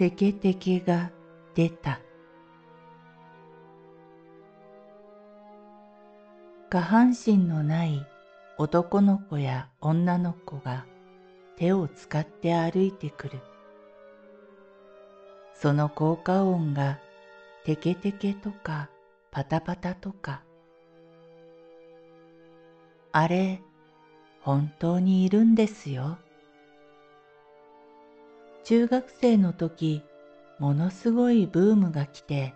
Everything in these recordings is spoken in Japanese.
テケテケが出た。下半身のない男の子や女の子が手を使って歩いてくる。その効果音がテケテケとかパタパタとか。あれ本当にいるんですよ。中学生の時、ものすごいブームが来て、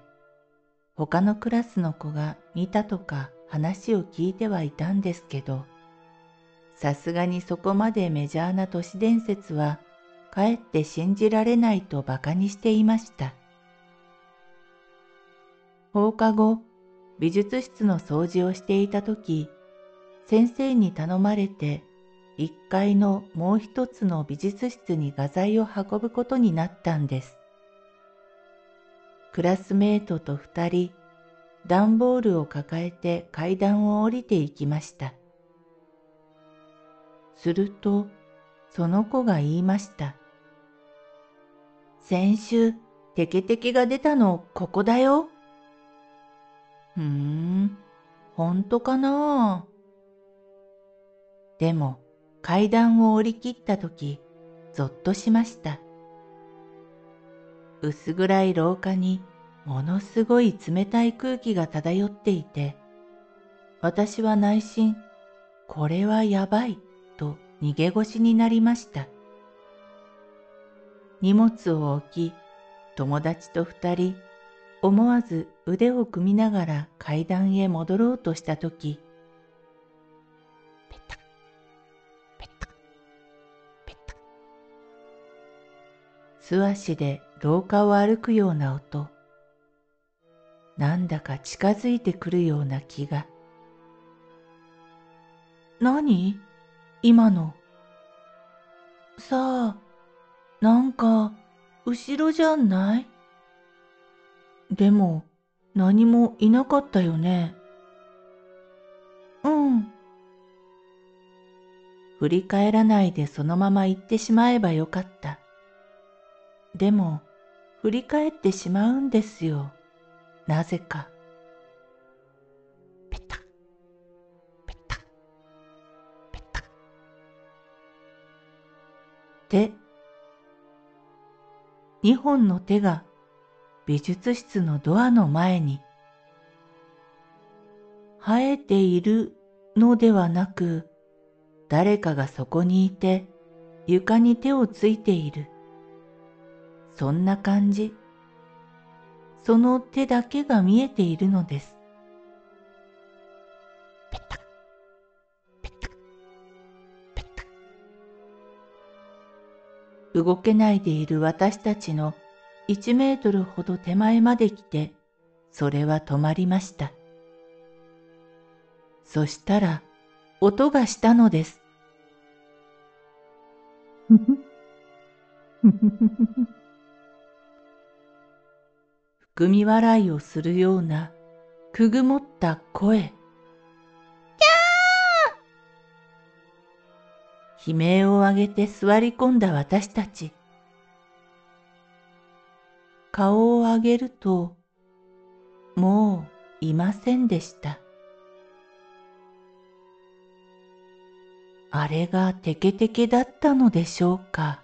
他のクラスの子が見たとか話を聞いてはいたんですけど、さすがにそこまでメジャーな都市伝説はかえって信じられないと馬鹿にしていました。放課後、美術室の掃除をしていた時、先生に頼まれて1階のもう一つの美術室に画材を運ぶことになったんです。クラスメートと2人、段ボールを抱えて階段を降りていきました。すると、その子が言いました。先週、テケテケが出たのここだよ。ふーん、ほんとかな？でも、階段を降り切った時、ぞっとしました。薄暗い廊下にものすごい冷たい空気が漂っていて、私は内心、これはやばいと逃げ腰になりました。荷物を置き、友達と二人、思わず腕を組みながら階段へ戻ろうとしたと素足で廊下を歩くような音。なんだか近づいてくるような気が。何？今の。さあ、なんか、後ろじゃない？でも、何もいなかったよね。うん。振り返らないでそのまま行ってしまえばよかった。でも、振り返ってしまうんですよ。なぜか。ペタ、ペタ、ペタ。手。二本の手が美術室のドアの前に。生えているのではなく、誰かがそこにいて床に手をついている。そんな感じ。その手だけが見えているのです。ペタペタペタ動けないでいる私たちの一メートルほど手前まで来て、それは止まりました。そしたら、音がしたのです。ふふ。ふふふふ。含み笑いをするようなくぐもった声。キャー悲鳴を上げて座り込んだ私たち。顔を上げると、もういませんでした。あれがテケテケだったのでしょうか。